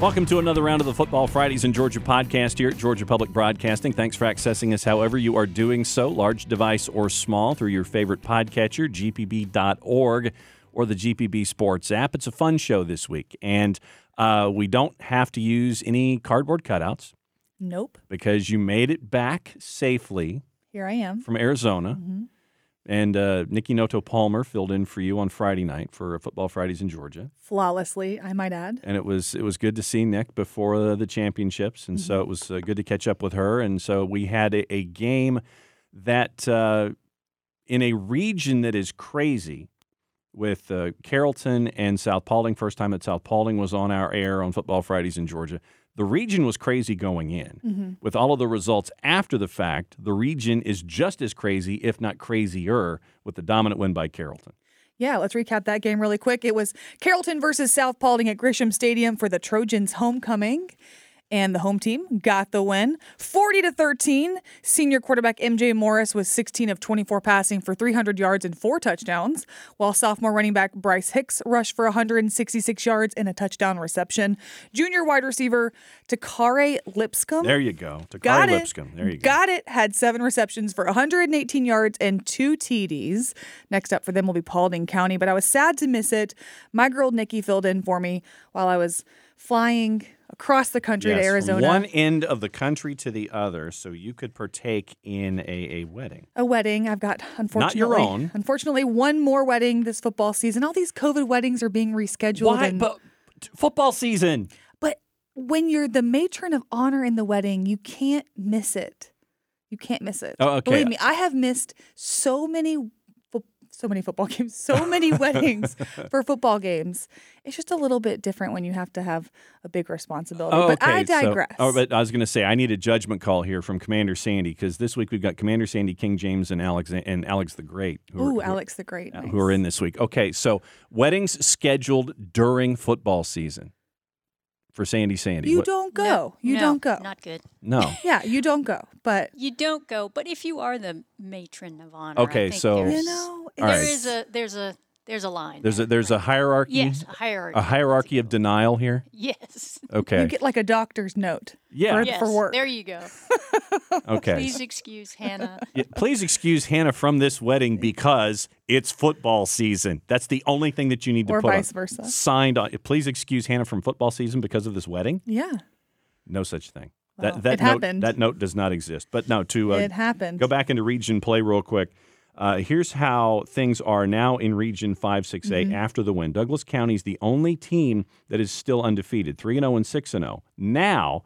Welcome to another round of the Football Fridays in Georgia podcast here at Georgia Public Broadcasting. Thanks for accessing us however you are doing so, large device or small, through your favorite podcatcher, gpb.org, or the GPB Sports app. It's a fun show this week, and uh, we don't have to use any cardboard cutouts Nope. because you made it back safely Here I am. from Arizona. And uh, Nikki Noto Palmer filled in for you on Friday night for Football Fridays in Georgia. Flawlessly, I might add. and it was it was good to see Nick before the, the championships, and so it was uh, good to catch up with her. And so we had a, a game that uh, in a region that is crazy with uh, Carrollton and South Paulding. First time that South Paulding was on our air on Football Fridays in Georgia. The region was crazy going in. Mm-hmm. With all of the results after the fact, the region is just as crazy, if not crazier, with the dominant win by Carrollton. Yeah, let's recap that game really quick. It was Carrollton versus South Paulding at Grisham Stadium for the Trojans' homecoming. And the home team got the win 40 to 13. Senior quarterback MJ Morris was 16 of 24 passing for 300 yards and four touchdowns, while sophomore running back Bryce Hicks rushed for 166 yards and a touchdown reception. Junior wide receiver Takare Lipscomb There you go. To Got it. Lipscomb. There you go. Got it. Had seven receptions for 118 yards and two TDs. Next up for them will be Paulding County, but I was sad to miss it. My girl Nikki filled in for me while I was flying across the country to Yes, from Arizona. One end of the country to the other, so you could partake in a, a wedding. a wedding. I've got unfortunately Not your own. Unfortunately, one more wedding this football season. All these COVID weddings are being rescheduled. and- But football season. but when you're the matron of honor in the wedding, you can't miss it. You can't miss it. Oh, okay. Believe me, I have missed so many, so many football games, so many weddings for football games. It's just a little bit different when you have to have a big responsibility. Oh, but okay. I so- digress. oh, but I was going to say I need a judgment call here from Commander Sandy because this week we've got Commander Sandy, King James, and Alex and Alex the Great. Who are- Ooh, who are- Alex the Great. nice. Who are in this week? Okay, so weddings scheduled during football season for Sandy Sandy. You What- don't go. No, you no, don't go. Not good. No. yeah, you don't go. But You don't go, but if you are the matron of honor, Okay, I think so- you know, All there right. is a there's a there's a line. There's a there, there's a hierarchy. yes a hierarchy. A hierarchy of denial here. Yes. Okay. you get like a doctor's note yeah. for, yes. for work. There you go. Okay. Please excuse Hannah. Yeah, please excuse Hannah from this wedding because it's football season. That's the only thing that you need to Or put vice on- versa. signed on. Please excuse Hannah from football season because of this wedding. yeah, No such thing. Well, that that it note happened. that note does not exist. But no, to uh, it happened. go back into region play real quick. Uh, here's how things are now in Region 5 6A Mm-hmm. after the win. Douglas County is the only team that is still undefeated 3 0 and 6 0. Now,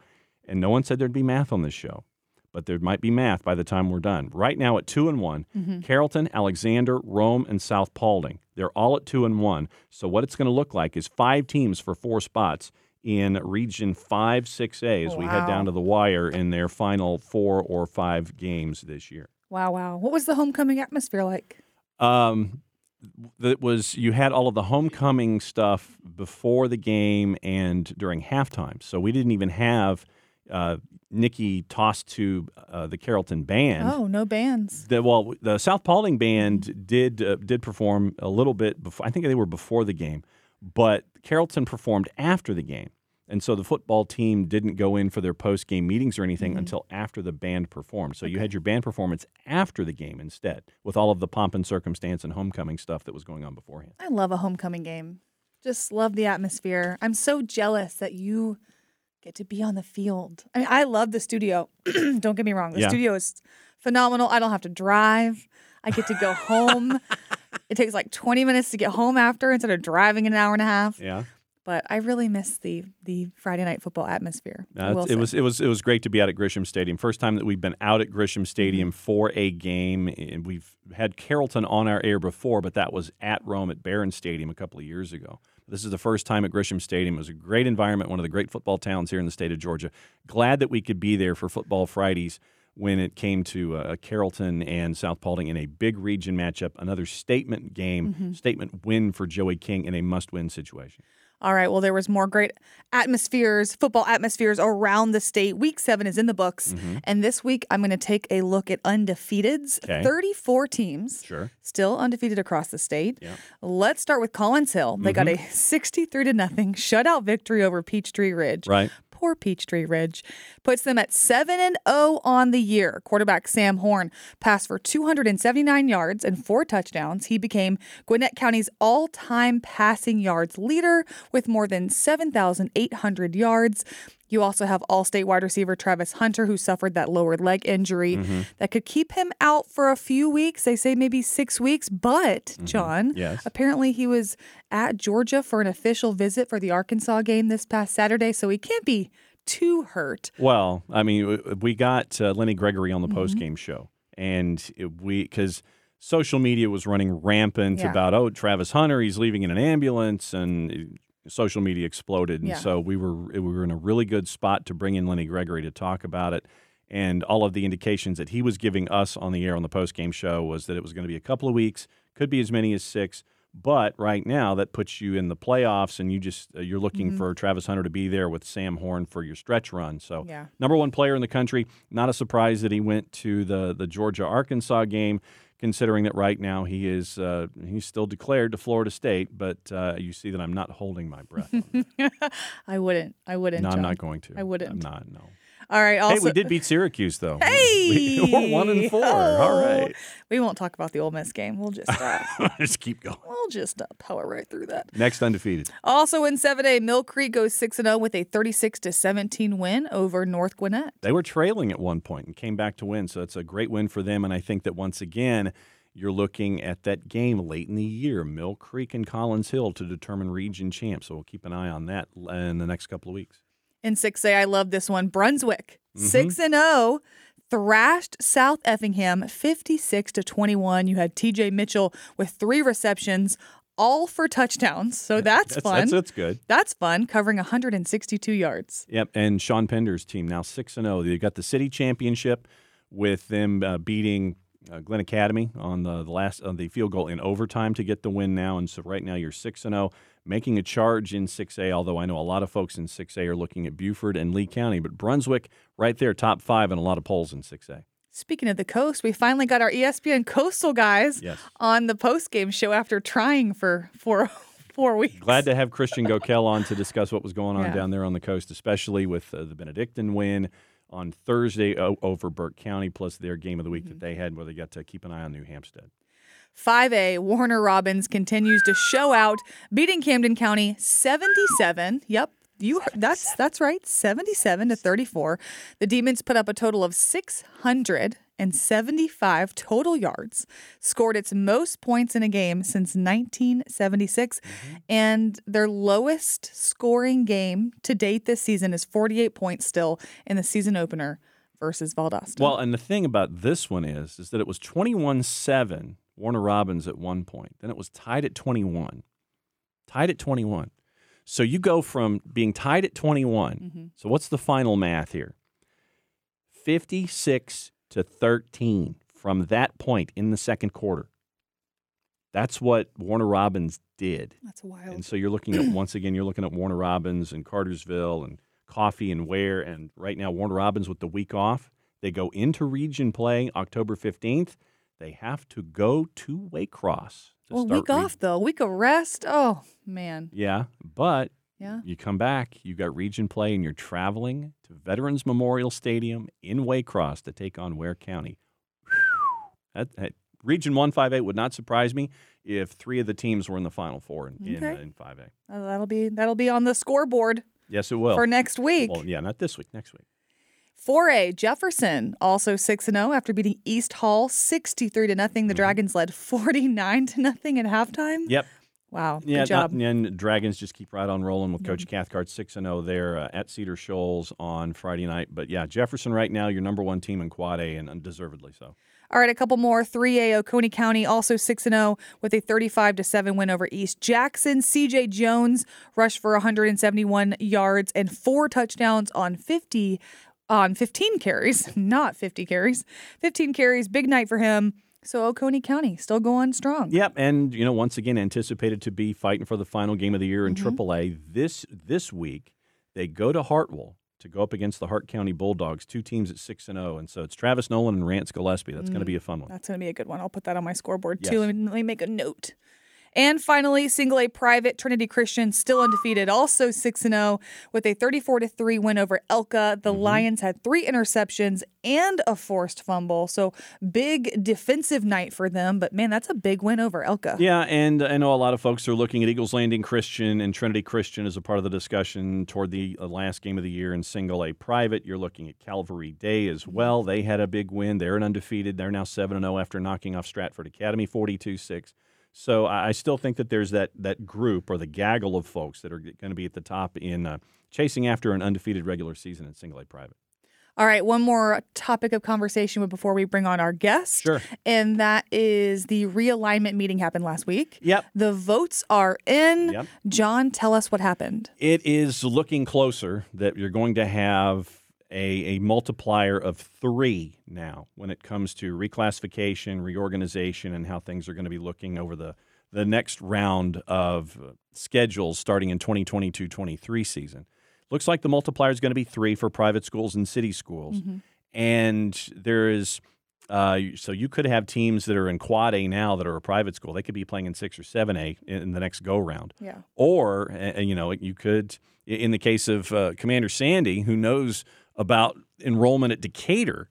and no one said there'd be math on this show, but there might be math by the time we're done. Right now at 2 and one Mm-hmm. Carrollton, Alexander, Rome, and South Paulding. They're all at 2 and 1. So, what it's going to look like is five teams for four spots in Region 5 6A as we head down to the wire in their final four or five games this year. Wow, wow. What was the homecoming atmosphere like? Um, that was you had all of the homecoming stuff before the game and during halftime. So we didn't even have uh, Nikki tossed to uh, the Carrollton band. Oh, no bands. The, well, the South Paulding band did uh, did perform a little bit before. I think they were before the game, but Carrollton performed after the game, and so the football team didn't go in for their post game meetings or anything mm-hmm. until after the band performed. So you had your band performance after the game instead, with all of the pomp and circumstance and homecoming stuff that was going on beforehand. I love a homecoming game. Just love the atmosphere. I'm so jealous that you get to be on the field. I mean, I love the studio. don't get me wrong. The Yeah. studio is phenomenal. I don't have to drive. I get to go home. it takes like 20 minutes to get home after instead of driving an hour and a half. Yeah. But I really miss the the Friday night football atmosphere. Uh, it was it was it was great to be out at Grisham Stadium. First time that we've been out at Grisham Stadium Mm-hmm. for a game. And we've had Carrollton on our air before, but that was at Rome at Barron Stadium a couple of years ago. This is the first time at Grisham Stadium. It was a great environment, one of the great football towns here in the state of Georgia. Glad that we could be there for Football Fridays when it came to uh, Carrollton and South Paulding in a big region matchup. Another statement game, statement win for Joey King in a must-win situation. All right. Well, there was more great atmospheres, football atmospheres around the state. Week seven is in the books, mm-hmm. and this week I'm going to take a look at undefeateds. Okay. 34 teams, Sure. still undefeated across the state. Yeah. Let's start with Collins Hill. They got mm-hmm. a 63 to nothing shutout victory over Peachtree Ridge. Right. Poor Peachtree Ridge puts them at 7 and 0 on the year. Quarterback Sam Horn passed for 279 yards and four touchdowns. He became Gwinnett County's all-time passing yards leader with more than 7,800 yards. You also have all-state wide receiver Travis Hunter who suffered that lower leg injury that could keep him out for a few weeks. They say maybe 6 weeks, but John, Yes. apparently he was at Georgia for an official visit for the Arkansas game this past Saturday, so he can't be too hurt. Well, I mean, we got uh, Lenny Gregory on the Mm-hmm. post game show, and we because social media was running rampant Yeah. about oh Travis Hunter he's leaving in an ambulance and. Social media exploded, and Yeah. so we were we were in a really good spot to bring in Lenny Gregory to talk about it. And all of the indications that he was giving us on the air on the post game show was that it was going to be a couple of weeks, could be as many as six. But right now, that puts you in the playoffs, and you just uh, you're looking Mm-hmm. for Travis Hunter to be there with Sam Horn for your stretch run. So Yeah. number one player in the country. Not a surprise that he went to the the Georgia Arkansas game, considering that right now he is uh, he's still declared to Florida State. But uh, you see that I'm not holding my breath. I wouldn't. I wouldn't. no, I'm John. not going to. I wouldn't. I'm not. No. All right. Also, hey, we did beat Syracuse though. Hey! we, are one and four. All Oh. right. We won't talk about the Ole Miss game. We'll just uh, Just keep going. we'll just uh, power right through that. Next undefeated. Also in 7A, Mill Creek goes 6 and 0 with a 36 to 17 win over North Gwinnett. They were trailing at one point and came back to win. So it's a great win for them. And I think that once again, you're looking at that game late in the year, Mill Creek and Collins Hill to determine region champ. So we'll keep an eye on that in the next couple of weeks. In 6A, I love this one. Brunswick, Mm-hmm. 6 and 0, thrashed South Effingham 56 to 21. You had TJ Mitchell with three receptions, all for touchdowns. So that's, That's, fun. that's, that's good. That's fun, covering 162 yards. Yep. And Sean Pender's team now 6 and 0. They've got the city championship with them uh, beating uh, Glynn Academy on the, the last on the field goal in overtime to get the win now. And so right now you're 6 and 0, making a charge in 6A, although I know a lot of folks in 6A are looking at Buford and Lee County, but Brunswick right there top 5 in a lot of polls in 6A. Speaking of the coast, we finally got our ESPN Coastal guys Yes. on the post game show after trying for four four weeks. Glad to have Christian Gokel on to discuss what was going on Yeah. down there on the coast, especially with uh, the Benedictine win on Thursday o- over Burke County, plus their game of the week Mm-hmm. that they had, where they got to keep an eye on New Hampstead. 5A, Warner Robins continues to show out, beating Camden County 77. Yep. You that's that's right, 77 to 34. The Demons put up a total of 675 total yards, scored its most points in a game since 1976, mm-hmm. and their lowest scoring game to date this season is 48 points still in the season opener versus Valdosta. Well, and the thing about this one is, is that it was 21-7 Warner Robins at one point. Then it was tied at 21. Tied at 21. So you go from being tied at 21. Mm-hmm. So what's the final math here? 56 to 13 from that point in the second quarter. That's what Warner Robins did. that's wild. And so you're looking at once again, you're looking at Warner Robins and Cartersville and Coffee and Ware. And right now, Warner Robins with the week off, they go into region play October 15th. They have to go to Waycross. To Well, week off though, week of rest. Oh man, Yeah, but yeah. you come back, you got region play, and you're traveling to Veterans Memorial Stadium in Waycross to take on Ware County. That, that- region 158 would not surprise me if three of the teams were in the Final Four in, in, uh, in 5A. Uh, That'll be that'll be on the scoreboard Yes, it will. for next week. Well, yeah, not this week. Next week. 4A Jefferson also 6 and 0 after beating East Hall 63 to nothing. Mm-hmm. The Dragons led 49 to nothing at halftime. Yep. Wow. Yeah. Good job. Not, and Dragons just keep right on rolling with Coach Cathcart six and zero there uh, at Cedar Shoals on Friday night. But yeah, Jefferson right now your number one team in Quad A and undeservedly so. All right, a couple more. 3A Oconee County also 6 and 0 with a 35 to 7 win over East Jackson. CJ Jones rushed for 171 yards and four touchdowns on 50 on 15 carries, not 50 carries. 15 carries, big night for him. So Oconee County still going strong. Yep, and you know, once again, anticipated to be fighting for the final game of the year in Mhm. AAA this this week. They go to Hartwell to go up against the Hart County Bulldogs, two teams at six and zero, and so it's Travis Noland and Rance Gillespie. That's going to Mm. be a fun one. That's going to be a good one. I'll put that on my scoreboard Yes. too. and let me make a note. And finally, single A private Trinity Christian still undefeated, also 6 and 0 with a 34 to 3 win over ELCA. The Mm-hmm. Lions had 3 interceptions and a forced fumble. So, big defensive night for them, but man, that's a big win over ELCA. Yeah, and I know a lot of folks are looking at Eagles Landing Christian and Trinity Christian as a part of the discussion toward the uh, last game of the year in single A private. You're looking at Calvary Day as well. They had a big win. They're an undefeated. They're now 7 0 after knocking off Stratford Academy 42 6. So I still think that there's that, that group or the gaggle of folks that are going to be at the top in uh, chasing after an undefeated regular season in single A private. All right, one more topic of conversation before we bring on our guest. Sure. And that is the realignment meeting happened last week. Yep. The votes are in. Yep. John, tell us what happened. It is looking closer that you're going to have a, a multiplier of three now when it comes to reclassification, reorganization, and how things are going to be looking over the, the next round of schedules starting in 2022 23 season. Looks like the multiplier is going to be three for private schools and city schools. And there is, uh, so you could have teams that are in quad A now that are a private school. They could be playing in six or seven A in the next go round Yeah. or uh, you know you could in the case of uh, commander sandy who knows about enrollment at decatur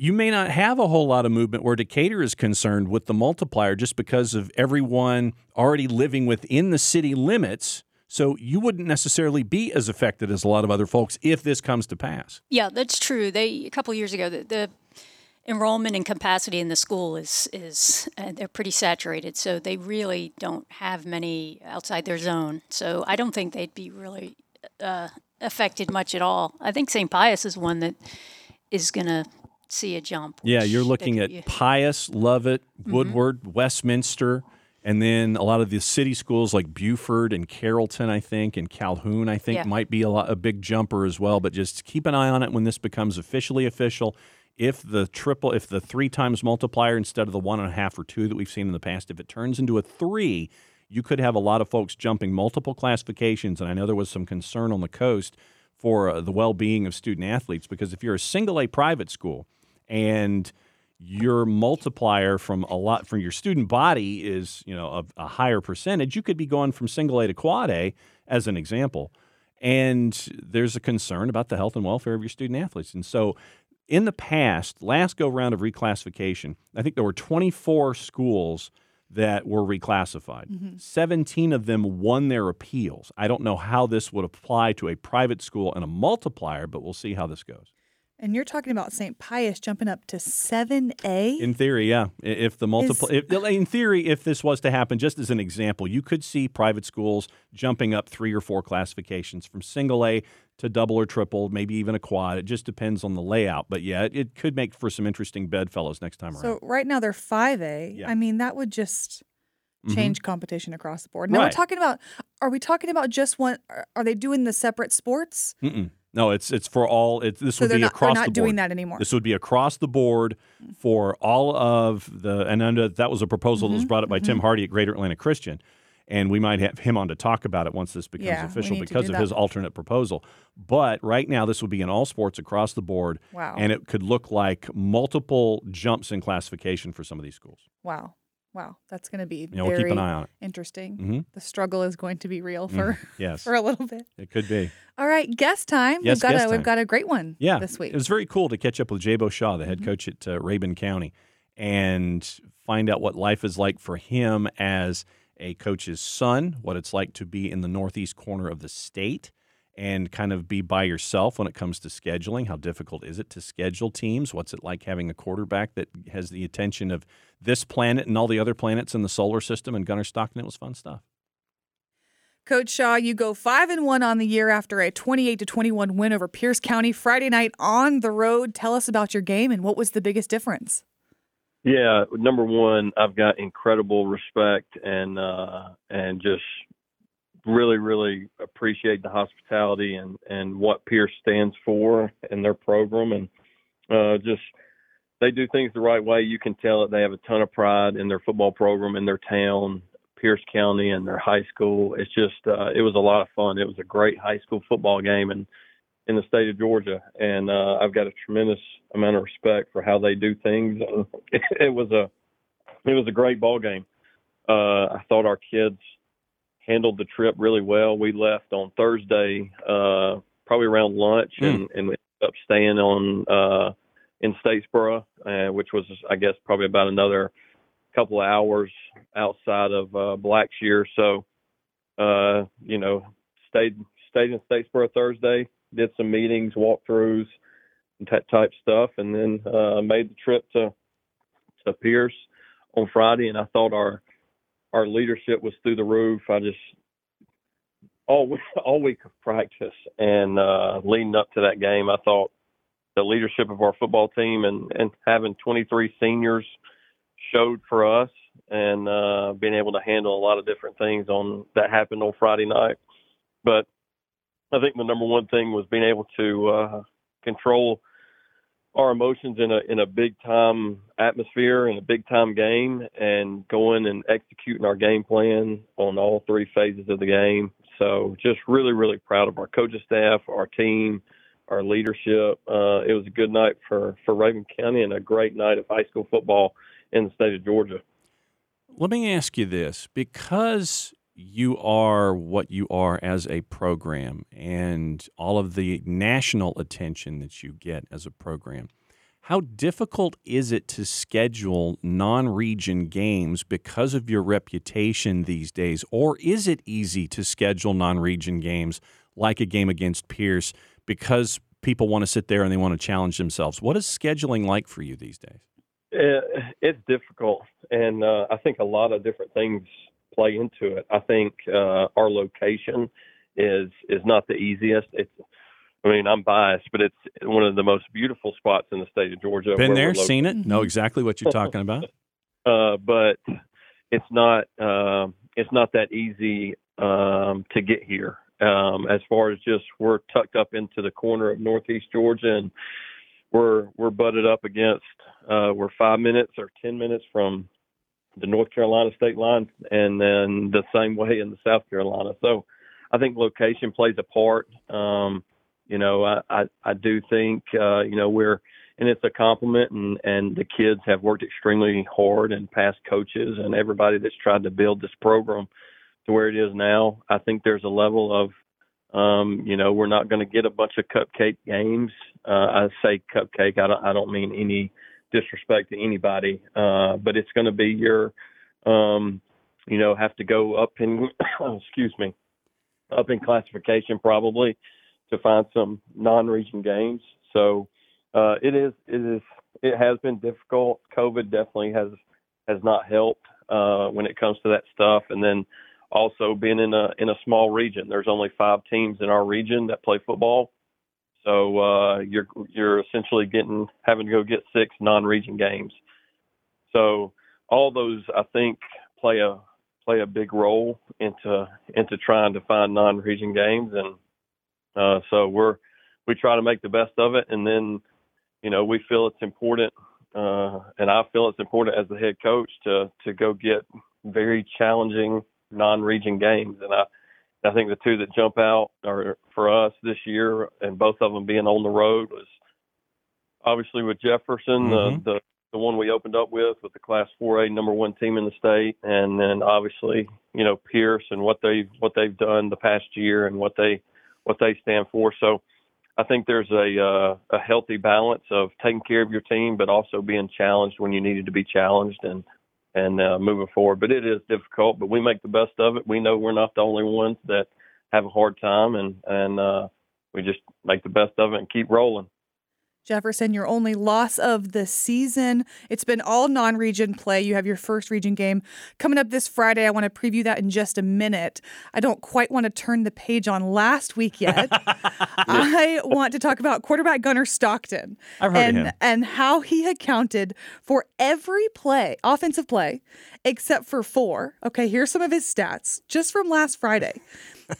you may not have a whole lot of movement where decatur is concerned with the multiplier just because of everyone already living within the city limits so you wouldn't necessarily be as affected as a lot of other folks if this comes to pass Yeah, that's true. They a couple years ago, the, the enrollment and capacity in the school is is uh, they're pretty saturated, so they really don't have many outside their zone. So I don't think they'd be really uh, affected much at all. I think St. Pius is one that is going to see a jump. Yeah, you're looking at yeah. Pius, Lovett, mm-hmm. Woodward, Westminster, and then a lot of the city schools like Buford and Carrollton, I think, and Calhoun, I think, Yeah. might be a, lot, a big jumper as well. But just keep an eye on it when this becomes officially official. If the triple, if the three times multiplier instead of the one and a half or two that we've seen in the past, if it turns into a three, you could have a lot of folks jumping multiple classifications. And I know there was some concern on the coast for uh, the well-being of student athletes because if you're a single A private school and your multiplier from a lot from your student body is you know a, a higher percentage you could be going from single a to quad a as an example and there's a concern about the health and welfare of your student athletes and so in the past last go round of reclassification i think there were 24 schools that were reclassified. Mm-hmm. 17 of them won their appeals. I don't know how this would apply to a private school and a multiplier but we'll see how this goes And you're talking about St. Pius jumping up to 7A? In theory, yeah. If the multiple, if, in theory, if this was to happen, just as an example, you could see private schools jumping up three or four classifications from single A to double or triple, maybe even a quad. It just depends on the layout. But yeah, it, it could make for some interesting bedfellows next time around. so right now they're 5A. Yeah. I mean, that would just Mhm. change competition across the board. Now we're Right. talking about are we talking about just one are- are they doing the separate sports? Mm-mm. No, it's it's for all. It, this So would be not across they're the not board. doing that anymore. This would be across the board for all of the, and under, that was a proposal that was Mm-hmm, brought up by Tim Hardy at Greater Atlanta Christian. And we might have him on to talk about it once this becomes Yeah, official because of that. his alternate proposal. But right now, this would be in all sports across the board. Wow. And it could look like multiple jumps in classification for some of these schools. Wow. Wow. That's going to be very we'll keep an eye on it. interesting. Mhm. The struggle is going to be real for Yes, for a little bit. it could be. All right, guest time. Yes, we've got guest a time. we've got a great one Yeah, this week. It was very cool to catch up with Jabo Shaw, the head coach at uh, Rabun County, and find out what life is like for him as a coach's son, what it's like to be in the northeast corner of the state and kind of be by yourself when it comes to scheduling. How difficult is it to schedule teams? What's it like having a quarterback that has the attention of this planet and all the other planets in the solar system? And Gunner Stockton, it was fun stuff. Coach Shaw, you go five and one on the year after a twenty-eight to twenty-one win over Pierce County Friday night on the road. Tell us about your game and what was the biggest difference. Yeah, number one, I've got incredible respect and uh, and just really, really appreciate the hospitality and and what Pierce stands for and their program, and uh, just they do things the right way. You can tell that they have a ton of pride in their football program in their town, Pierce County, and their high school. It's just uh, it was a lot of fun. It was a great high school football game, and in the state of Georgia, and uh, I've got a tremendous amount of respect for how they do things. it was a it was a great ball game. Uh, I thought our kids handled the trip really well. We left on Thursday, uh, probably around lunch, mm. and, and we ended up staying on uh, in Statesboro, uh, which was, I guess, probably about another couple of hours outside of uh, Blackshear. So, uh, you know, stayed stayed in Statesboro Thursday, did some meetings, walkthroughs, and that type stuff, and then uh, made the trip to to Pierce on Friday. And I thought our our leadership was through the roof. I just all all week of practice and uh, leading up to that game, I thought the leadership of our football team and and having 23 seniors showed for us and uh, being able to handle a lot of different things on that happened on Friday night. But I think the number one thing was being able to uh, control our emotions in a in a big time atmosphere in a big time game and going and executing our game plan on all three phases of the game. So just really really proud of our coaching staff, our team, our leadership. Uh, it was a good night for for Rabun County and a great night of high school football in the state of Georgia. Let me ask you this because you are what you are as a program and all of the national attention that you get as a program. How difficult is it to schedule non region games because of your reputation these days? Or is it easy to schedule non region games like a game against Pierce because people want to sit there and they want to challenge themselves? What is scheduling like for you these days? It's difficult. And uh, I think a lot of different things play into it. I think uh, our location is is not the easiest. It's I mean, I'm biased, but it's one of the most beautiful spots in the state of Georgia. Been there, seen it, know exactly what you're talking about. uh, but it's not uh, it's not that easy um, to get here. Um, as far as just we're tucked up into the corner of Northeast Georgia, and we're we're butted up against. Uh, we're five minutes or ten minutes from the North Carolina state line, and then the same way in the South Carolina. So I think location plays a part. Um, you know, I, I, I do think, uh, you know, we're, and it's a compliment and, and the kids have worked extremely hard and past coaches and everybody that's tried to build this program to where it is now. I think there's a level of, um, you know, we're not going to get a bunch of cupcake games. Uh, I say cupcake. I don't, I don't mean any, disrespect to anybody, uh, but it's going to be your, um, you know, have to go up in, excuse me, up in classification probably to find some non-region games. So uh, it is, it is, it has been difficult. COVID definitely has has not helped uh, when it comes to that stuff, and then also being in a in a small region. There's only five teams in our region that play football so uh, you're you're essentially getting having to go get six non-region games. So all those I think play a play a big role into into trying to find non-region games, and uh, so we're we try to make the best of it, and then you know we feel it's important, uh, and I feel it's important as the head coach to to go get very challenging non-region games, and I I think the two that jump out are for us this year, and both of them being on the road was obviously with Jefferson, mm-hmm. the, the the one we opened up with with the Class 4A number one team in the state, and then obviously you know Pierce and what they what they've done the past year and what they what they stand for. So I think there's a uh, a healthy balance of taking care of your team, but also being challenged when you needed to be challenged, and and uh, moving forward. But it is difficult, but we make the best of it. We know we're not the only ones that have a hard time, and and uh, we just make the best of it and keep rolling. Jefferson, your only loss of the season. It's been all non region play. You have your first region game coming up this Friday. I want to preview that in just a minute. I don't quite want to turn the page on last week yet. I want to talk about quarterback Gunner Stockton and, and how he accounted for every play, offensive play, except for four. Okay, here's some of his stats just from last Friday.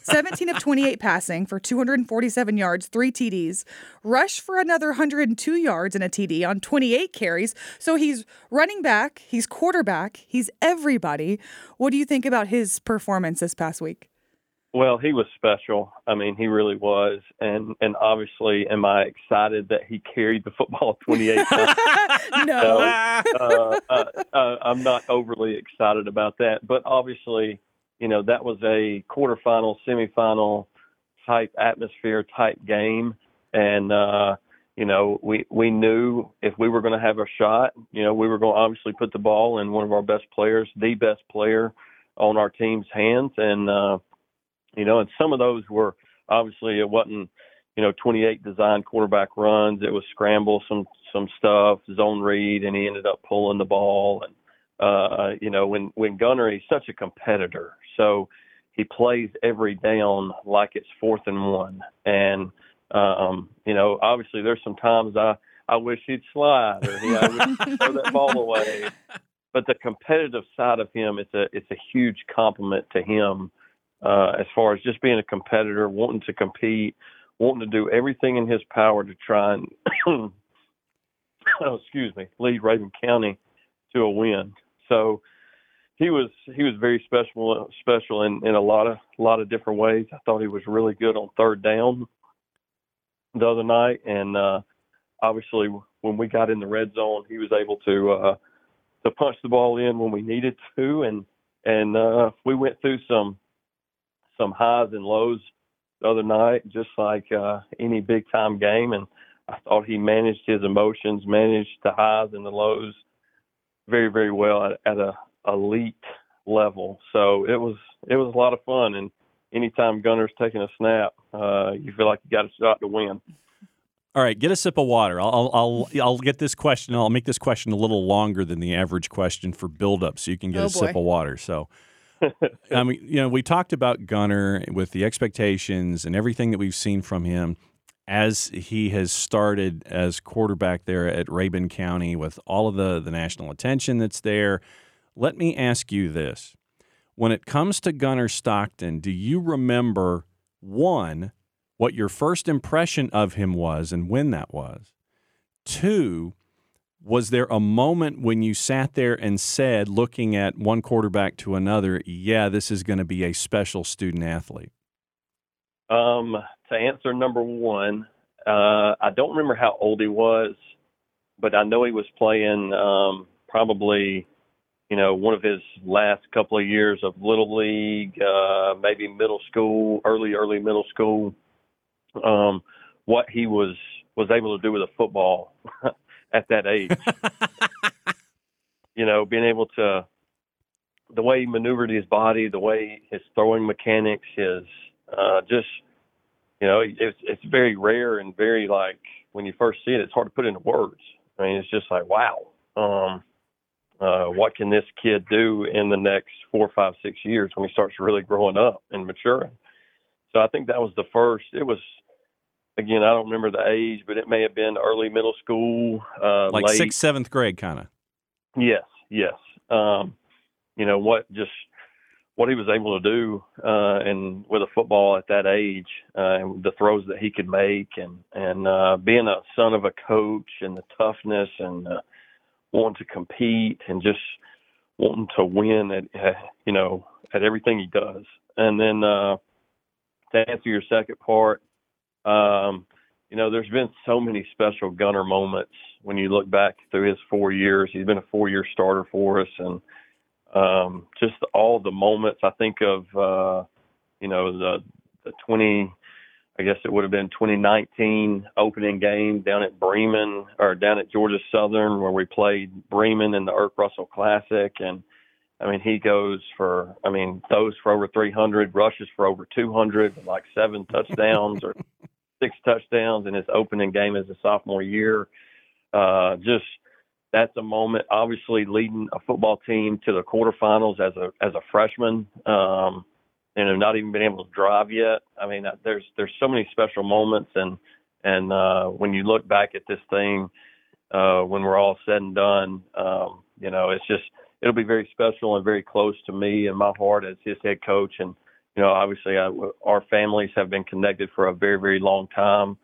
17 of 28 passing for 247 yards, three TDs, rush for another 102 yards and a TD on 28 carries. So he's running back, he's quarterback, he's everybody. What do you think about his performance this past week? Well, he was special. I mean, he really was, and and obviously, am I excited that he carried the football 28 times? no, uh, uh, uh, I'm not overly excited about that, but obviously, you know, that was a quarterfinal, semifinal type atmosphere, type game, and uh, you know, we we knew if we were going to have a shot, you know, we were going to obviously put the ball in one of our best players, the best player on our team's hands, and uh, you know, and some of those were obviously it wasn't, you know, 28 design quarterback runs. It was scramble some some stuff, zone read, and he ended up pulling the ball. And uh, you know, when when Gunner, he's such a competitor, so he plays every down like it's fourth and one. And um, you know, obviously there's some times I I wish he'd slide or he, I throw that ball away. But the competitive side of him, it's a it's a huge compliment to him uh, as far as just being a competitor, wanting to compete, wanting to do everything in his power to try and, oh, excuse me, lead Rabun County to a win. So he was he was very special special in, in a lot of a lot of different ways. I thought he was really good on third down the other night, and uh, obviously when we got in the red zone, he was able to uh, to punch the ball in when we needed to, and and uh, we went through some some highs and lows the other night, just like uh, any big time game. And I thought he managed his emotions, managed the highs and the lows very, very well at, at a elite level. So it was it was a lot of fun. And anytime Gunner's taking a snap, uh, you feel like you got a shot to win. All right, get a sip of water. I'll I'll I'll get this question. I'll make this question a little longer than the average question for build up, so you can get Oh, a sip of water. So, I mean, you know, we talked about Gunner with the expectations and everything that we've seen from him as he has started as quarterback there at Rabun County with all of the the national attention that's there. Let me ask you this: When it comes to Gunner Stockton, do you remember one? what your first impression of him was and when that was. Two, was there a moment when you sat there and said, looking at one quarterback to another, yeah, this is going to be a special student athlete? Um, to answer number one, uh, I don't remember how old he was, but I know he was playing um, probably, you know, one of his last couple of years of little league, uh, maybe middle school, early early middle school. Um, what he was was able to do with a football at that age, you know, being able to the way he maneuvered his body, the way his throwing mechanics, his uh, just you know, it's it's very rare and very like when you first see it, it's hard to put into words. I mean, it's just like wow, um, uh, what can this kid do in the next four, five, six years when he starts really growing up and maturing? So I think that was the first. It was again, I don't remember the age, but it may have been early middle school, uh, Like late sixth, seventh grade, kind of. Yes, yes. Um, you know what just what he was able to do uh, and with a football at that age, uh, and the throws that he could make, and and uh, being a son of a coach and the toughness and uh, wanting to compete and just wanting to win at you know at everything he does. And then uh, to answer your second part, um, you know, there's been so many special gunner moments when you look back through his four years. He's been a four year starter for us and um, just all the moments I think of, uh, you know, the, the 20, I guess it would have been 2019 opening game down at Bremen or down at Georgia Southern where we played Bremen in the Erk Russell Classic. And I mean, he goes for, I mean, throws for over 300, rushes for over 200, like seven touchdowns or six touchdowns in his opening game as a sophomore year. Uh, just that's a moment. Obviously, leading a football team to the quarterfinals as a as a freshman, um, and have not even been able to drive yet. I mean, uh, there's there's so many special moments, and and uh, when you look back at this thing, uh, when we're all said and done, um, you know, it's just it'll be very special and very close to me and my heart as his head coach, and you know, obviously, I, our families have been connected for a very, very long time,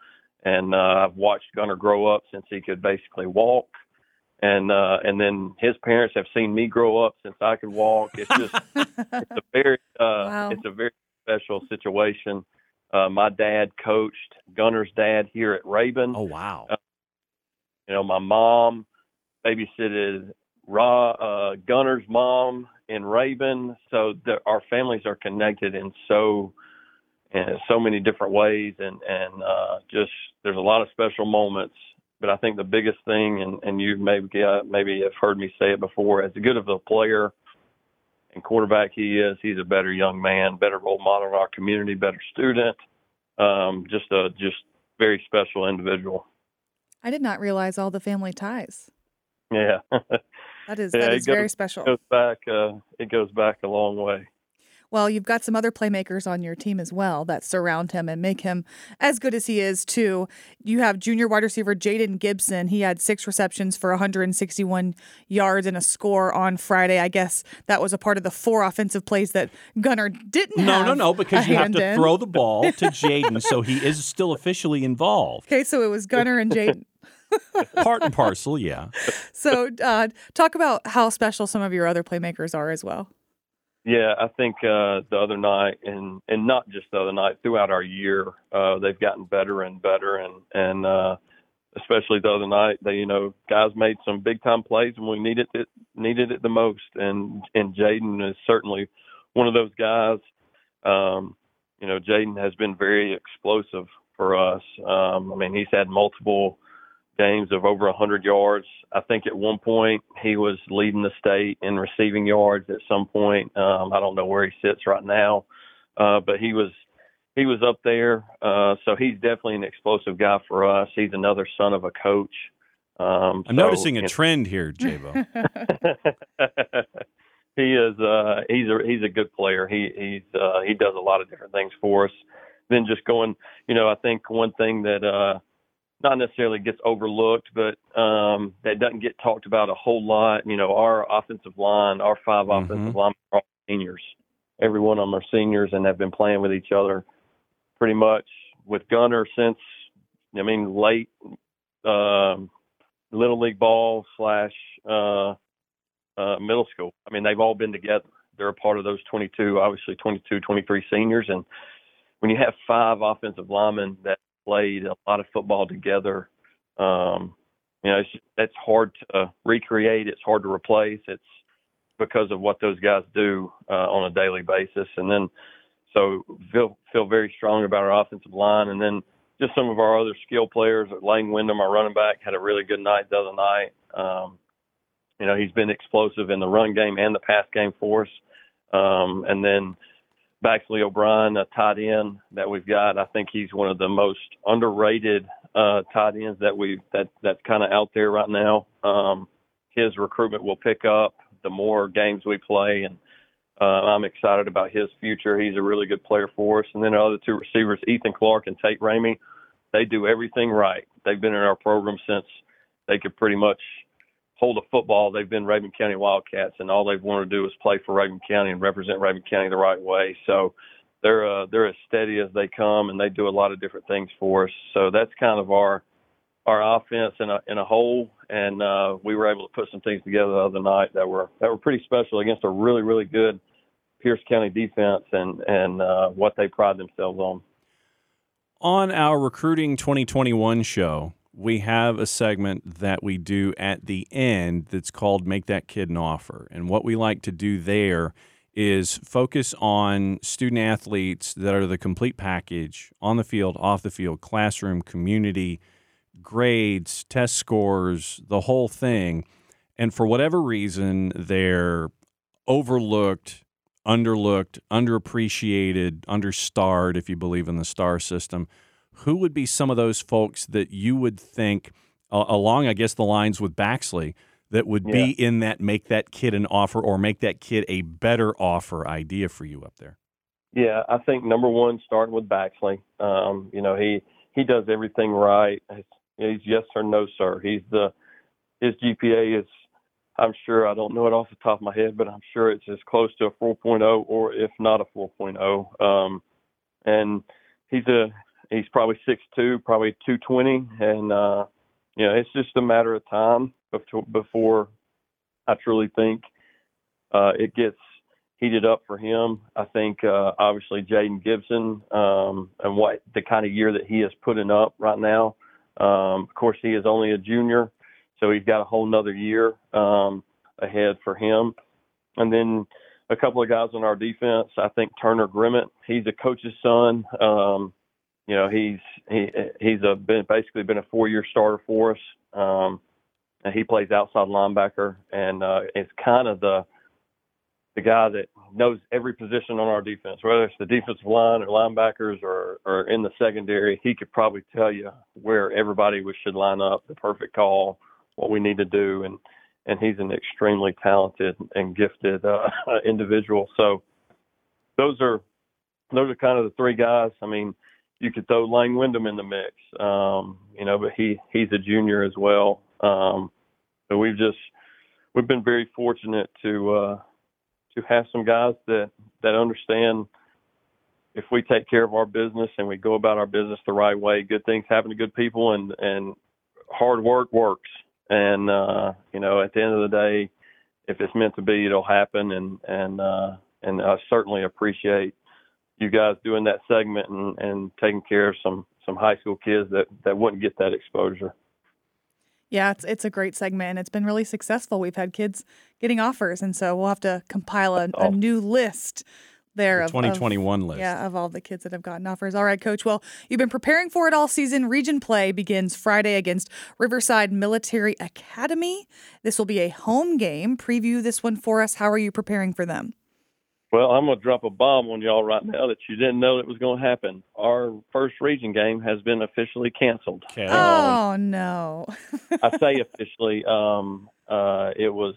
and uh, I've watched Gunner grow up since he could basically walk, and uh, and then his parents have seen me grow up since I could walk. It's just it's a very uh, Wow. it's a very special situation. Uh, my dad coached Gunner's dad here at Rabun. Oh wow. You know, my mom babysitted Ra, uh, Gunner's mom in Rabun. So the, our families are connected in so in so many different ways, and and uh, just there's a lot of special moments. But I think the biggest thing, and and you maybe uh, maybe have heard me say it before, as good of a player and quarterback he is, he's a better young man, better role model in our community, better student, um, just a just very special individual. I did not realize all the family ties. Yeah. That is Yeah, that it is very goes- special. goes back uh, it goes back a long way. Well, you've got some other playmakers on your team as well that surround him and make him as good as he is too. You have junior wide receiver Jaden Gibson. He had six receptions for 161 yards and a score on Friday. I guess that was a part of the four offensive plays that Gunner didn't No, no, no, because you have to in. throw the ball to Jaden, so he is still officially involved. Okay, so it was Gunner and Jaden. Part and parcel, yeah. so uh, talk about how special some of your other playmakers are as well. Yeah, I think uh, the other night, and and not just the other night, throughout our year, uh, they've gotten better and better, and and uh, especially the other night, they you know guys made some big time plays when we needed it needed it the most, and and Jaden is certainly one of those guys. Um, you know, Jaden has been very explosive for us. Um, I mean, he's had multiple games of over 100 yards. I think at one point he was leading the state in receiving yards. At some point, um, I don't know where he sits right now, uh, but he was he was up there. Uh, so he's definitely an explosive guy for us. He's another son of a coach. Um, I'm so, noticing a you know, trend here, Jabo. he is uh he's a he's a good player. He he's uh he does a lot of different things for us. Then just going, you know, I think one thing that uh not necessarily gets overlooked, but um that doesn't get talked about a whole lot, you know, our offensive line, our 5 Mhm. offensive linemen are all seniors. Every one of them are seniors and have been playing with each other pretty much with Gunner since I mean late um little league ball slash uh uh, middle school. I mean, they've all been together. They're a part of those 22, obviously 22, 23 seniors. And when you have five offensive linemen that played a lot of football together, um, you know, it's, that's hard to recreate. It's hard to replace. It's because of what those guys do uh, on a daily basis. And then, so feel feel very strong about our offensive line. And then just some of our other skill players. Lane Wyndham, our running back, had a really good night the other night. Um, you know, he's been explosive in the run game and the pass game for us. Um, and then Baxley O'Brien, a tight end that we've got, I think he's one of the most underrated uh, tight ends that we that that's kind of out there right now. Um, his recruitment will pick up the more games we play, and uh, I'm excited about his future. He's a really good player for us. And then our other two receivers, Ethan Clark and Tate Ramey, they do everything right. They've been in our program since they could pretty much hold a football. They've been Rabun County Wildcats, and all they've wanted to do is play for Rabun County and represent Rabun County the right way. So they're uh, they're as steady as they come, and they do a lot of different things for us. So that's kind of our our offense in a in a whole, and uh, we were able to put some things together the other night that were that were pretty special against a really really good Pierce County defense and and uh, what they pride themselves on. On our Recruiting 2021 show, we have a segment that we do at the end that's called Make That Kid an Offer. And what we like to do there is focus on student athletes that are the complete package on the field, off the field, classroom, community, grades, test scores, the whole thing. And for whatever reason, they're overlooked, underlooked, underappreciated, understarred, if you believe in the star system. Who would be some of those folks that you would think, uh, along, I guess, the lines with Baxley, that would be in that make that kid an offer or make that kid a better offer idea for you up there? Yeah, I think number one, starting with Baxley. Um, you know, he he does everything right. He's, he's yes or no, sir. He's the his GPA is I'm sure I don't know it off the top of my head, but I'm sure it's as close to a 4.0 or if not a 4.0. Um, and he's a he's probably 6'2", probably 220, and uh, you know it's just a matter of time before, before I truly think uh, it gets heated up for him. I think uh, obviously Jaden Gibson um, and what the kind of year that he is putting up right now. Um, of course, he is only a junior, so he's got a whole nother year um, ahead for him. And then a couple of guys on our defense. I think Turner Grimmett. He's a coach's son. Um, you know, he's he he's a been basically been a four year starter for us. Um, and he plays outside linebacker, and uh, kind of the the guy that knows every position on our defense, whether it's the defensive line or linebackers or, or in the secondary. He could probably tell you where everybody should line up, the perfect call, what we need to do, and and he's an extremely talented and gifted uh, individual. So those are those are kind of the three guys. I mean, you could throw Lane Wyndham in the mix, um, you know, but he he's a junior as well. Um, so we've just we've been very fortunate to uh, to have some guys that that understand if we take care of our business and we go about our business the right way, good things happen to good people, and and hard work works. And uh, you know, at the end of the day, if it's meant to be, it'll happen. And and uh, and I certainly appreciate you guys doing that segment and, and taking care of some some high school kids that that wouldn't get that exposure. Yeah, it's it's a great segment and it's been really successful. We've had kids getting offers, and so we'll have to compile a, a new list there The of 2021 of, list. Yeah, of all the kids that have gotten offers. All right, coach. Well, you've been preparing for it all season. Region play begins Friday against Riverside Military Academy. This will be a home game. Preview this one for us. How are you preparing for them? Well, I'm going to drop a bomb on y'all right now that you didn't know it was going to happen. Our first region game has been officially canceled. Okay. Oh no. I say officially. Um, uh, it was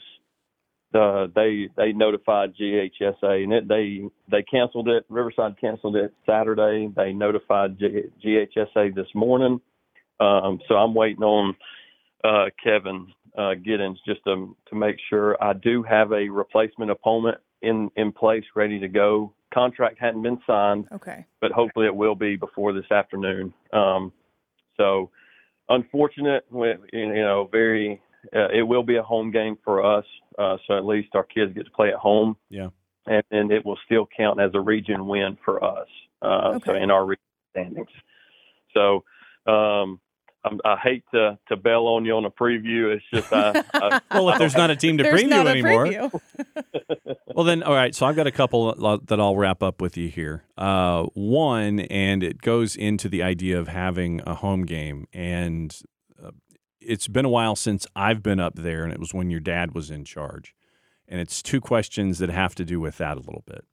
the they they notified GHSA and it, they they canceled it. Riverside canceled it Saturday. They notified G, GHSA this morning. Um, so I'm waiting on uh, Kevin uh, Giddens just to to make sure I do have a replacement opponent in in place, ready to go. Contract hadn't been signed okay. but hopefully it will be before this afternoon. Um, so unfortunate, we- you know, very. Uh, it will be a home game for us, uh, so at least our kids get to play at home. Yeah. and, and it will still count as a region win for us. Uh, So in our region standings. So um, I'm, I hate to to bail on you on a preview. It's just I, I Well, if there's not a team to preview not a anymore, preview. Well, then, all right. So I've got a couple that I'll wrap up with you here. Uh, one, and it goes into the idea of having a home game. And uh, it's been a while since I've been up there, and it was when your dad was in charge. And it's two questions that have to do with that a little bit.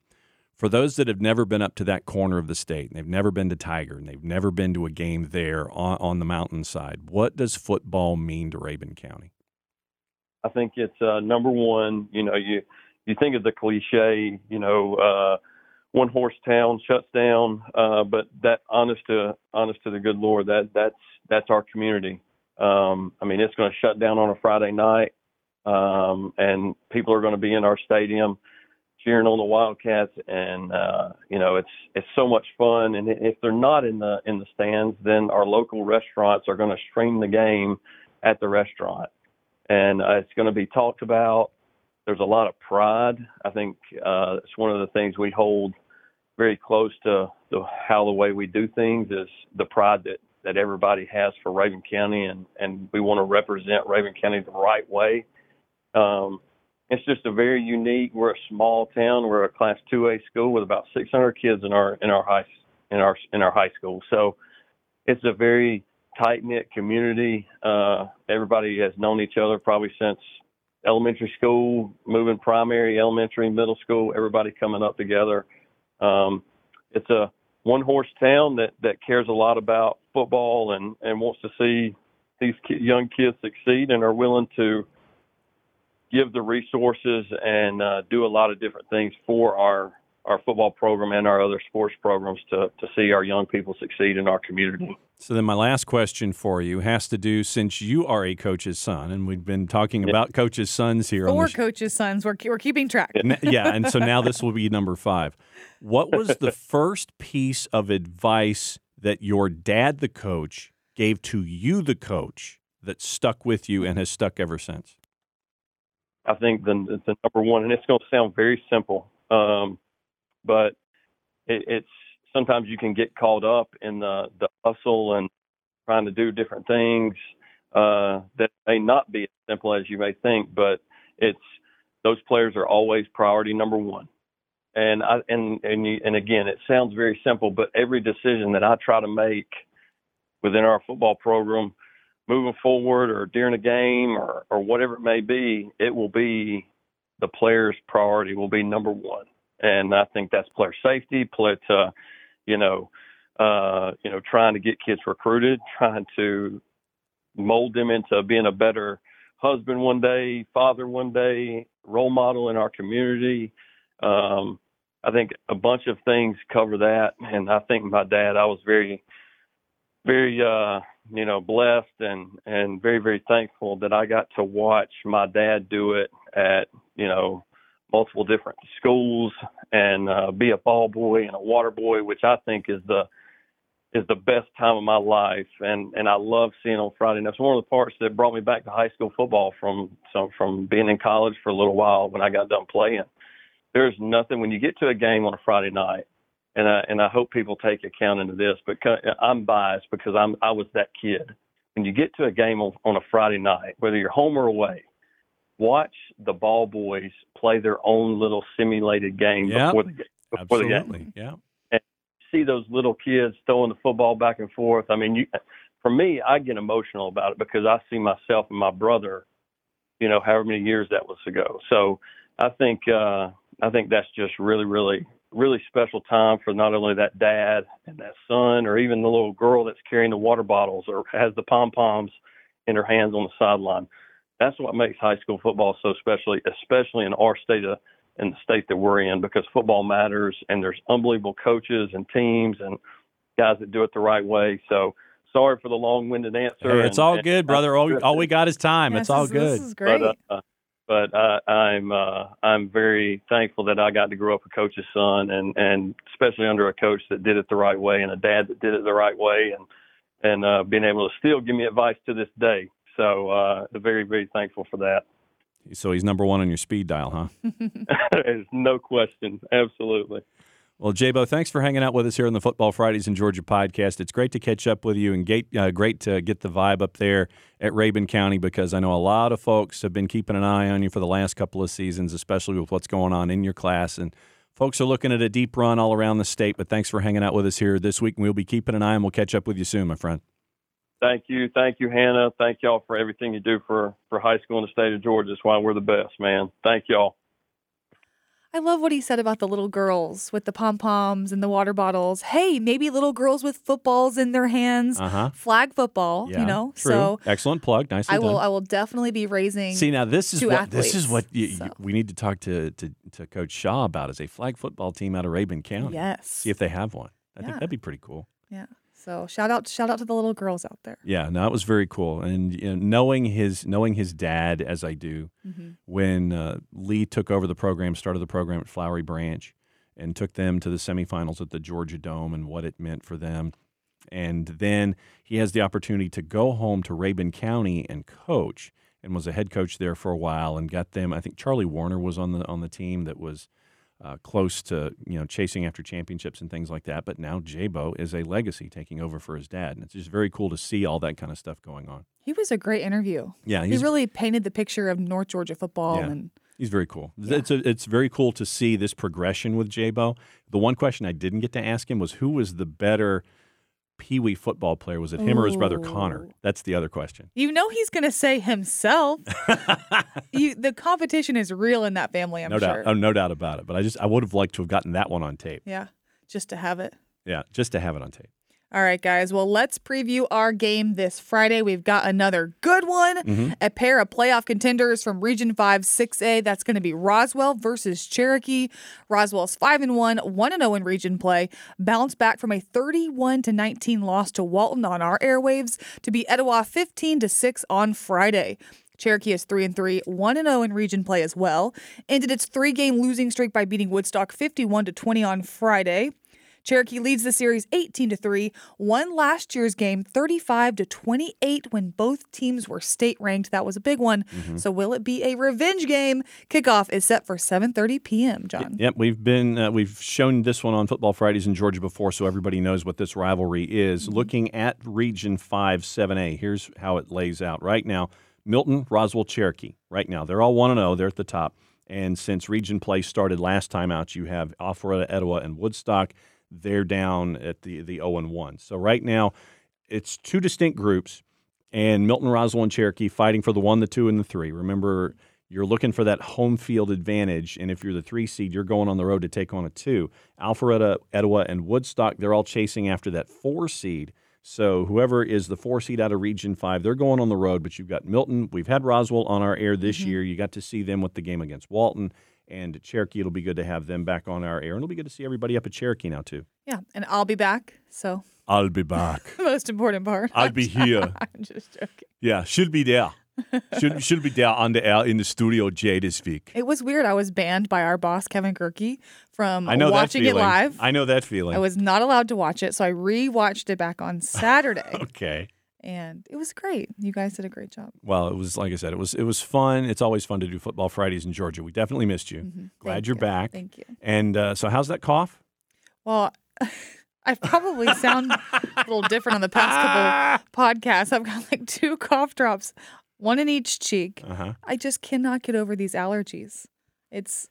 For those that have never been up to that corner of the state, and they've never been to Tiger, and they've never been to a game there on, on the mountainside, what does football mean to Rabun County? I think it's uh, number one. You know, you you think of the cliche, you know, uh, one horse town shuts down, uh, but that honest to honest to the good Lord, that that's that's our community. Um, I mean, it's going to shut down on a Friday night, um, and people are going to be in our stadium cheering on the Wildcats, and uh, you know, it's it's so much fun. And if they're not in the in the stands, then our local restaurants are going to stream the game at the restaurant and uh, it's going to be talked about. There's a lot of pride. I think uh, it's one of the things we hold very close to the, how the way we do things is the pride that, that everybody has for Rabun County, and, and we want to represent Rabun County the right way. Um, it's just a very unique. We're a small town. We're a Class 2A school with about 600 kids in our in our high in our in our high school. So it's a very tight knit community. Uh, everybody has known each other probably since elementary school, moving primary, elementary, middle school. Everybody coming up together. Um, it's a one horse town that that cares a lot about football and and wants to see these ki- young kids succeed and are willing to give the resources and uh, do a lot of different things for our our football program and our other sports programs to to see our young people succeed in our community. So then, my last question for you has to do since you are a coach's son, and we've been talking about coaches' sons here. Four on the coaches' sons. We're, we're keeping track. Yeah, and so now this will be number five. What was the first piece of advice that your dad, the coach, gave to you, the coach, that stuck with you and has stuck ever since? I think the the number one, and it's going to sound very simple, um, but it, it's sometimes you can get caught up in the the hustle and trying to do different things uh, that may not be as simple as you may think, but it's those players are always priority number one. And I and and you, and again, it sounds very simple, but every decision that I try to make within our football program, moving forward or during a game or or whatever it may be, it will be the player's priority will be number one. And I think that's player safety, play to, you know, uh, you know, trying to get kids recruited, trying to mold them into being a better husband one day, father one day, role model in our community. Um, I think a bunch of things cover that, and I think my dad, I was very, very, uh, you know, blessed and and very very thankful that I got to watch my dad do it at you know multiple different schools and uh, be a ball boy and a water boy, which I think is the is the best time of my life, and and I love seeing on Friday. That's one of the parts that brought me back to high school football from so from being in college for a little while when I got done playing. There's nothing when you get to a game on a Friday night, and I and I hope people take account into this, but I'm biased because I'm I was that kid. When you get to a game on, on a Friday night, whether you're home or away, watch the ball boys play their own little simulated game Yep. before the game. Before the game Absolutely. Yeah. And see those little kids throwing the football back and forth. I mean, you, for me, I get emotional about it because I see myself and my brother, you know, however many years that was ago. So I think uh, I think that's just really, really, really special time for not only that dad and that son, or even the little girl that's carrying the water bottles or has the pom poms in her hands on the sideline. That's what makes high school football so special, especially in our state of in the state that we're in because football matters and there's unbelievable coaches and teams and guys that do it the right way. So sorry for the long-winded answer. Hey, it's and- all good, brother. All, all we got is time. Yes, it's all this good. This is great. But, uh, but uh, I'm uh, I'm very thankful that I got to grow up a coach's son, and and especially under a coach that did it the right way, and a dad that did it the right way, and and uh, being able to still give me advice to this day. So uh, very very thankful for that. So he's number one on your speed dial, huh? There's no question, absolutely. Well, Jabo, thanks for hanging out with us here on the Football Fridays in Georgia podcast. It's great to catch up with you and get, uh, great to get the vibe up there at Rabun County because I know a lot of folks have been keeping an eye on you for the last couple of seasons, especially with what's going on in your class. And folks are looking at a deep run all around the state. But thanks for hanging out with us here this week. And we'll be keeping an eye and we'll catch up with you soon, my friend. Thank you, thank you, Hannah. Thank y'all for everything you do for for high school in the state of Georgia. That's why we're the best, man. Thank y'all. I love what he said about the little girls with the pom poms and the water bottles. Hey, maybe little girls with footballs in their hands, Uh huh. flag football. Yeah. you know, True. so excellent plug. Nicely I will. done. I will definitely be raising. See now, this is what this is what you, you- we need to talk to, to to Coach Shaw about is a flag football team out of Rabun County. yes. See if they have one. I think that'd be pretty cool. yeah. So shout out, shout out to the little girls out there. Yeah, no, it was very cool. And you know, knowing his knowing his dad as I do, hmm when uh, Lee took over the program, started the program at Flowery Branch, and took them to the semifinals at the Georgia Dome, and what it meant for them. And then he has the opportunity to go home to Rabun County and coach, and was a head coach there for a while, and got them. I think Charlie Woerner was on the on the team that was. Uh, close to you know chasing after championships and things like that, but now Jabo is a legacy taking over for his dad, and it's just very cool to see all that kind of stuff going on. He was a great interview. Yeah, He really painted the picture of North Georgia football, Yeah. and He's very cool. Yeah. It's a, it's very cool to see this progression with Jabo. The one question I didn't get to ask him was who was the better Pee Wee football player? Was it him or his brother Connor? That's the other question. you know he's going to say himself. you, the competition is real in that family. I'm no sure. doubt, oh, no doubt about it. But I just I would have liked to have gotten that one on tape. Yeah, just to have it. Yeah, just to have it on tape. All right, guys. Well, let's preview our game this Friday. We've got another good one. Mm-hmm. A pair of playoff contenders from Region 5 6A. That's going to be Roswell versus Cherokee. Roswell's 5 and 1, 1 and 0 in region play. Bounced back from a 31 to 19 loss to Walton on our airwaves to be Etowah 15 to 6 on Friday. Cherokee is 3 and 3, 1 and 0 in region play as well. Ended its three-game losing streak by beating Woodstock 51 to 20 on Friday. Cherokee leads the series 18 to 3, won last year's game 35 to 28 when both teams were state ranked. That was a big one. So will it be a revenge game? Kickoff is set for 7:30 p.m., John. Yep, we've been uh, we've shown this one on Football Fridays in Georgia before, so everybody knows what this rivalry is. Looking at Region Five, Seven A, here's how it lays out right now: Milton, Roswell, Cherokee. Right now, they're all one and zero. They're at the top. And since region play started last time out, you have Alpharetta, Etowah, and Woodstock. They're down at the the zero and one. So right now, it's two distinct groups, and Milton, Roswell, and Cherokee fighting for the one, the two, and the three. Remember, you're looking for that home field advantage, and if you're the three seed, you're going on the road to take on a two. Alpharetta, Etowah, and Woodstock, they're all chasing after that four seed. So whoever is the four seed out of Region Five, they're going on the road. But you've got Milton. We've had Roswell on our air this mm-hmm. year. You got to see them with the game against Walton and Cherokee. It'll be good to have them back on our air, and it'll be good to see everybody up at Cherokee now too. Yeah, and I'll be back. So I'll be back. the most important part. I'll be here. I'm just joking. Yeah, should be there. should should be there on the air in the studio, Jay, this week. It was weird. I was banned by our boss Kevin Gerke from I know watching it live. I know that feeling. I was not allowed to watch it, so I rewatched it back on Saturday, okay. And it was great. You guys did a great job. Well, it was like I said, it was it was fun. It's always fun to do football Fridays in Georgia. We definitely missed you. Glad Mm-hmm. Thank you're you. back. Thank you. And uh, so, how's that cough? Well, I probably sound a little different on the past couple podcasts. I've got like two cough drops, one in each cheek. Uh huh. I just cannot get over these allergies. It's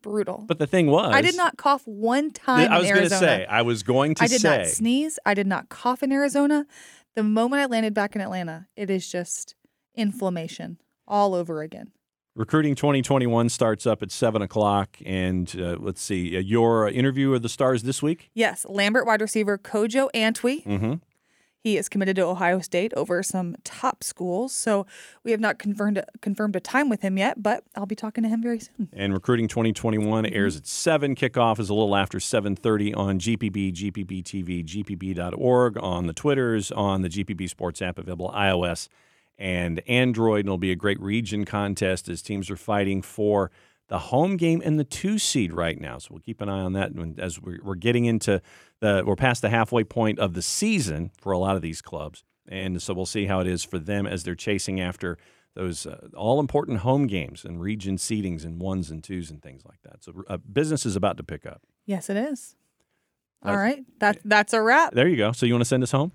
brutal. But the thing was, I did not cough one time I was going to say. I was going to I did say. not sneeze. I did not cough in Arizona. The moment I landed back in Atlanta, it is just inflammation all over again. Recruiting 2021 starts up at seven o'clock, and uh, let's see, uh, your interview of the stars this week. Yes, Lambert wide receiver Kojo Antwi. Mm-hmm. He is committed to Ohio State over some top schools. So we have not confirmed confirmed a time with him yet, but I'll be talking to him very soon. And recruiting 2021 Mm-hmm. airs at seven. Kickoff is a little after 7:30 on GPB, GPB TV, GPB.org, on the Twitters, on the GPB Sports app available iOS and Android. And it'll be a great region contest as teams are fighting for the home game and the two seed right now. So we'll keep an eye on that and as we're, we're getting into the we're past the halfway point of the season for a lot of these clubs. And so we'll see how it is for them as they're chasing after those uh, all important home games and region seedings and ones and twos and things like that. So uh, business is about to pick up. Yes, it is. All That's- right, that that's a wrap. There you go. So you want to send us home?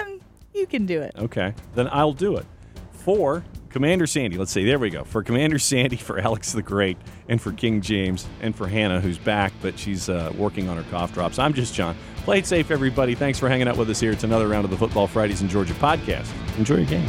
Um, you can do it. Okay. Then I'll do it. For Commander Sandy, let's see, there we go. For Commander Sandy, for Alex the Great, and for King James, and for Hannah, who's back, but she's uh, working on her cough drops. I'm just John. Play it safe, everybody. Thanks for hanging out with us here. It's another round of the Football Fridays in Georgia podcast. Enjoy your game.